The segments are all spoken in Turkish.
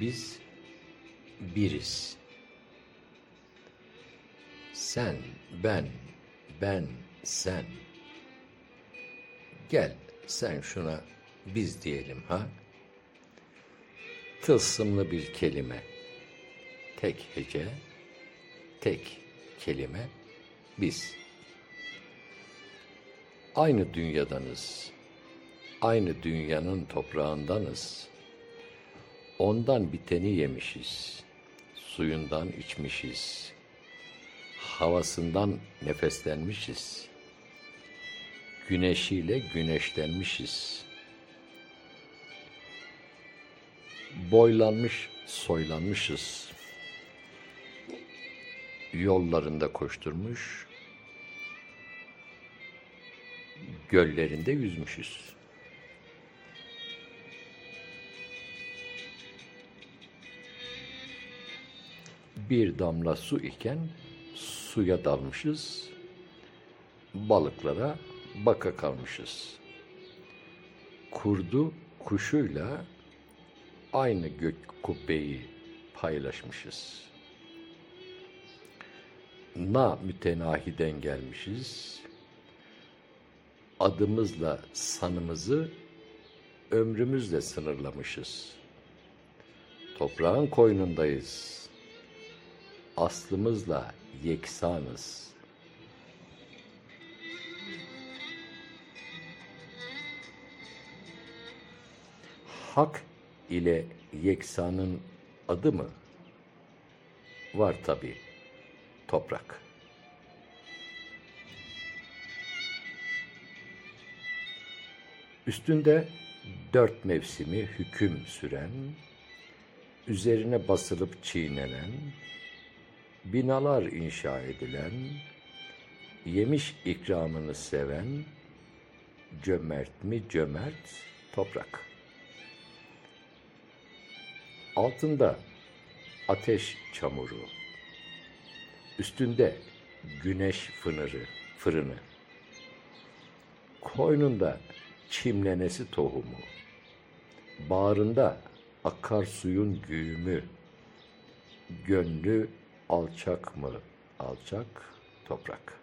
biz biriz. Sen, ben, ben, sen. Gel sen şuna biz diyelim ha. Tılsımlı bir kelime. Tek hece, tek kelime biz. Aynı dünyadanız. Aynı dünyanın toprağındanız. Ondan biteni yemişiz. Suyundan içmişiz. Havasından nefeslenmişiz. Güneşiyle güneşlenmişiz. Boylanmış, soylanmışız. Yollarında koşturmuş, göllerinde yüzmüşüz. Bir damla su iken suya dalmışız, balıklara baka kalmışız. Kurdu kuşuyla aynı gök kubbeyi paylaşmışız. Na mütenahiden gelmişiz. Adımızla sanımızı ömrümüzle sınırlamışız. Toprağın koynundayız. Aslımızla yeksanız. Hak ile yeksanın adı mı? Var tabi. Toprak. Üstünde dört mevsimi hüküm süren, üzerine basılıp çiğnenen, binalar inşa edilen, yemiş ikramını seven, cömert mi cömert toprak. Altında ateş çamuru, üstünde güneş fınırı, fırını, koynunda çimlenesi tohumu, bağrında akar suyun güğümü, gönlü alçak mı alçak toprak.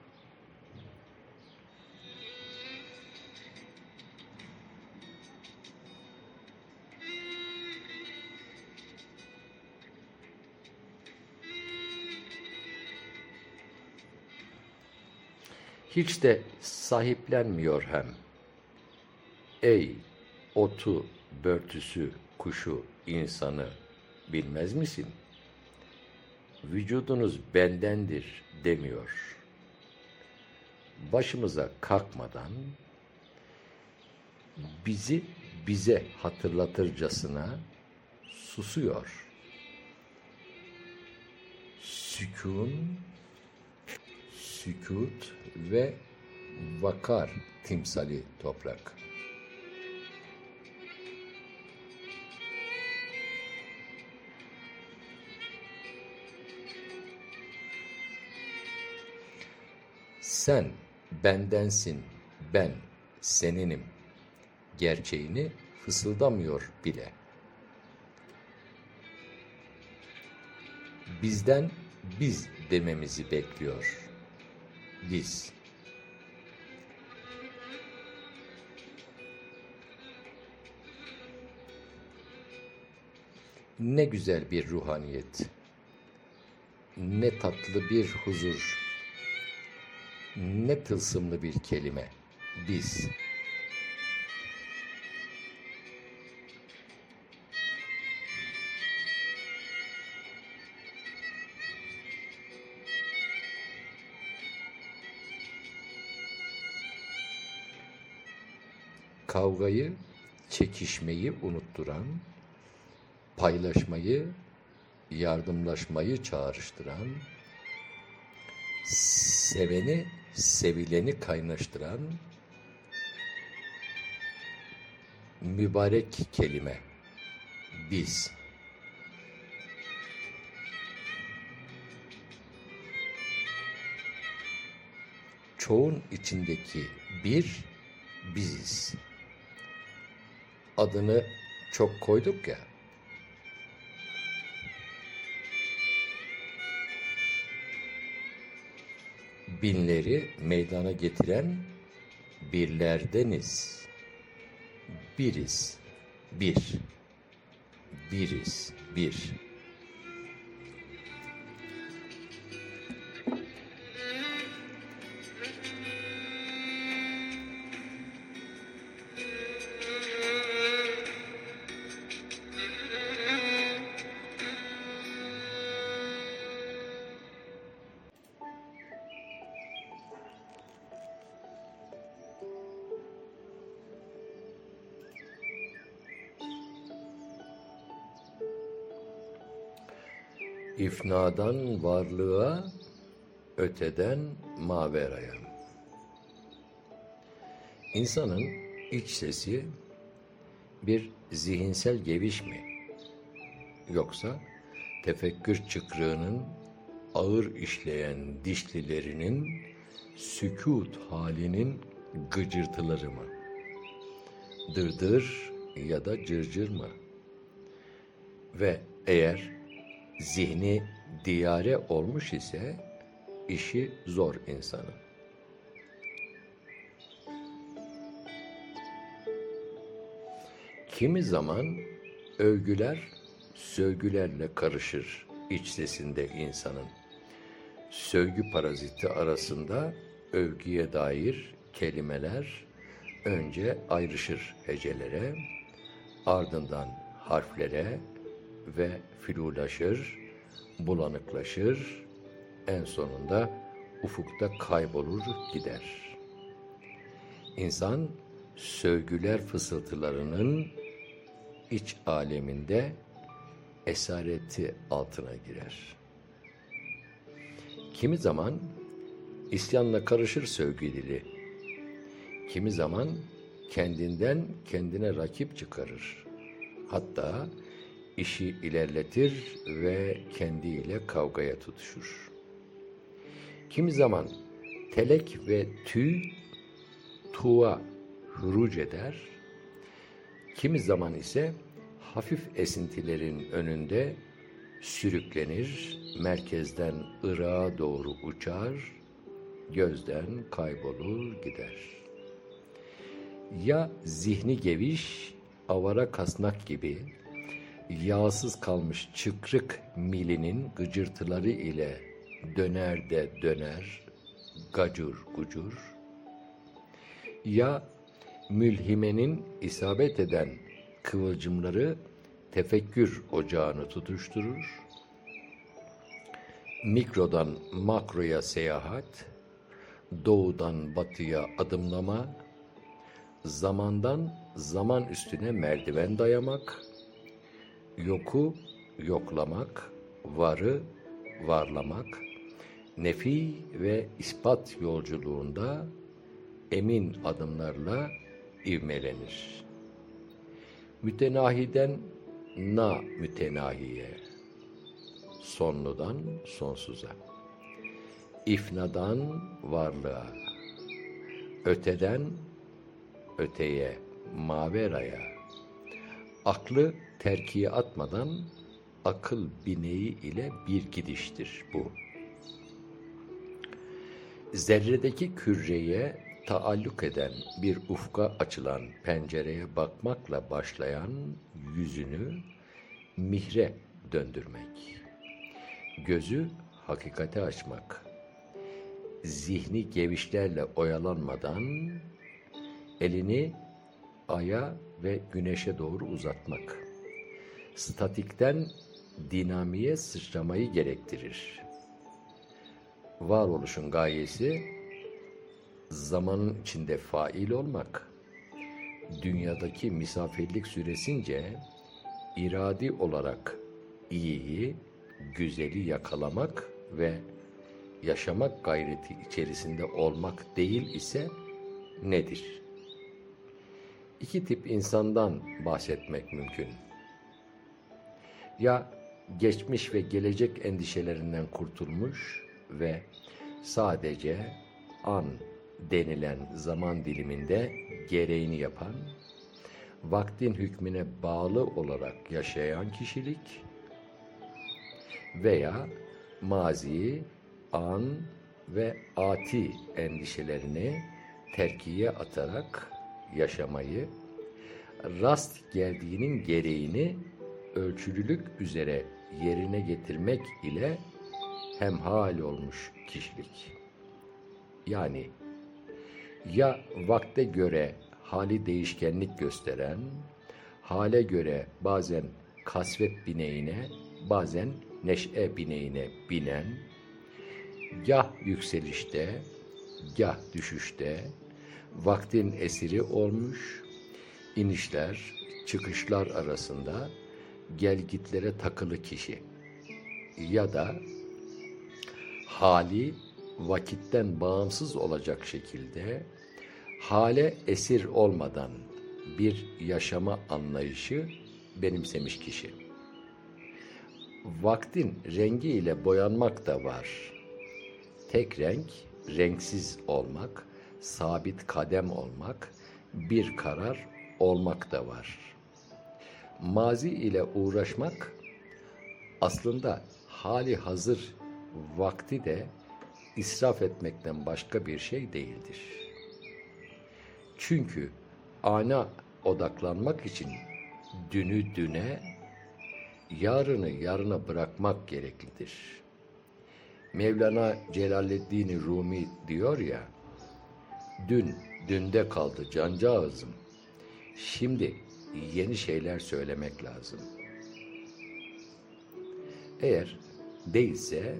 Hiç de sahiplenmiyor hem. Ey otu, börtüsü, kuşu, insanı bilmez misin? Vücudunuz bendendir demiyor. Başımıza kalkmadan bizi bize hatırlatırcasına susuyor. Sükun, sükut ve vakar timsali toprak. Sen bendensin, ben seninim. Gerçeğini fısıldamıyor bile. Bizden biz dememizi bekliyor. Biz. Ne güzel bir ruhaniyet. Ne tatlı bir huzur. Ne tılsımlı bir kelime. Biz. Kavgayı, çekişmeyi unutturan, paylaşmayı, yardımlaşmayı çağrıştıran, seveni, sevileni kaynaştıran mübarek kelime biz. Çoğun içindeki bir biziz. Adını çok koyduk ya. Binleri meydana getiren birlerdeniz. Biriz, bir. Biriz, bir. İfnadan varlığa, öteden maveraya. İnsanın iç sesi bir zihinsel geviş mi? Yoksa tefekkür çıkrığının ağır işleyen dişlilerinin sükut halinin gıcırtıları mı? Dırdır ya da cırcır mı? Ve eğer zihni diyare olmuş ise işi zor insanın. Kimi zaman övgüler sövgülerle karışır iç sesinde insanın. Sövgü paraziti arasında övgüye dair kelimeler önce ayrışır hecelere, ardından harflere ve filulaşır, bulanıklaşır, en sonunda ufukta kaybolur gider. İnsan sövgüler fısıltılarının iç aleminde esareti altına girer. Kimi zaman isyanla karışır sövgü. Kimi zaman kendinden kendine rakip çıkarır. Hatta işi ilerletir ve kendiyle kavgaya tutuşur. Kimi zaman telek ve tüy tuğa hüruc eder, kimi zaman ise hafif esintilerin önünde sürüklenir, merkezden ırağa doğru uçar, gözden kaybolur gider. Ya zihni geviş, avara kasnak gibi yağsız kalmış çıkrık milinin gıcırtıları ile döner de döner, gacur gucur. Ya mülhimenin isabet eden kıvılcımları tefekkür ocağını tutuşturur. Mikrodan makroya seyahat, doğudan batıya adımlama, zamandan zaman üstüne merdiven dayamak, yoku yoklamak, varı varlamak, nefi ve ispat yolculuğunda emin adımlarla ivmelenir. Mütenahiden na mütenahiye, sonludan sonsuza, ifnadan varlığa, öteden öteye, maveraya, aklı terkiye atmadan akıl bineği ile bir gidiştir bu. Zerredeki küreye taalluk eden bir ufka açılan pencereye bakmakla başlayan yüzünü mihre döndürmek. Gözü hakikate açmak. Zihni gevişlerle oyalanmadan elini aya ve güneşe doğru uzatmak statikten dinamiğe sıçramayı gerektirir. Varoluşun gayesi zamanın içinde fail olmak, dünyadaki misafirlik süresince iradi olarak iyiyi, güzeli yakalamak ve yaşamak gayreti içerisinde olmak değil ise nedir? İki tip insandan bahsetmek mümkün ya geçmiş ve gelecek endişelerinden kurtulmuş ve sadece an denilen zaman diliminde gereğini yapan, vaktin hükmüne bağlı olarak yaşayan kişilik veya maziyi an, ve ati endişelerini terkiye atarak yaşamayı, rast geldiğinin gereğini ölçülülük üzere yerine getirmek ile hemhal olmuş kişilik. Yani ya vakte göre hali değişkenlik gösteren, hale göre bazen kasvet bineğine, bazen neşe bineğine binen, gah yükselişte, gah düşüşte, vaktin esiri olmuş, inişler, çıkışlar arasında gelgitlere takılı kişi ya da hali vakitten bağımsız olacak şekilde hale esir olmadan bir yaşama anlayışı benimsemiş kişi. Vaktin rengi ile boyanmak da var. Tek renk, renksiz olmak, sabit kadem olmak, bir karar olmak da var. Mazi ile uğraşmak aslında hali hazır vakti de israf etmekten başka bir şey değildir. Çünkü ana odaklanmak için dünü düne, yarını yarına bırakmak gereklidir. Mevlana Celaleddin Rumi diyor ya, dün dünde kaldı cancağızım. Şimdi yeni şeyler söylemek lazım. Eğer değilse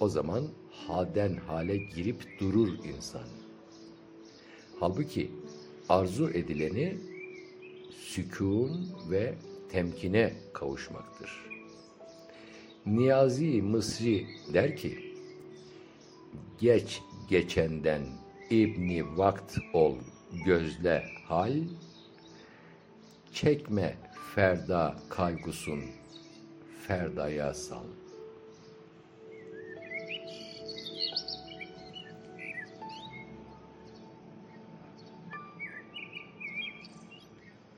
o zaman halden hale girip durur insan. Halbuki arzu edileni sükun ve temkine kavuşmaktır. Niyazi Mısri der ki, geç geçenden İbni vakt ol gözle hal, çekme ferda kaygısun ferdaya sal.''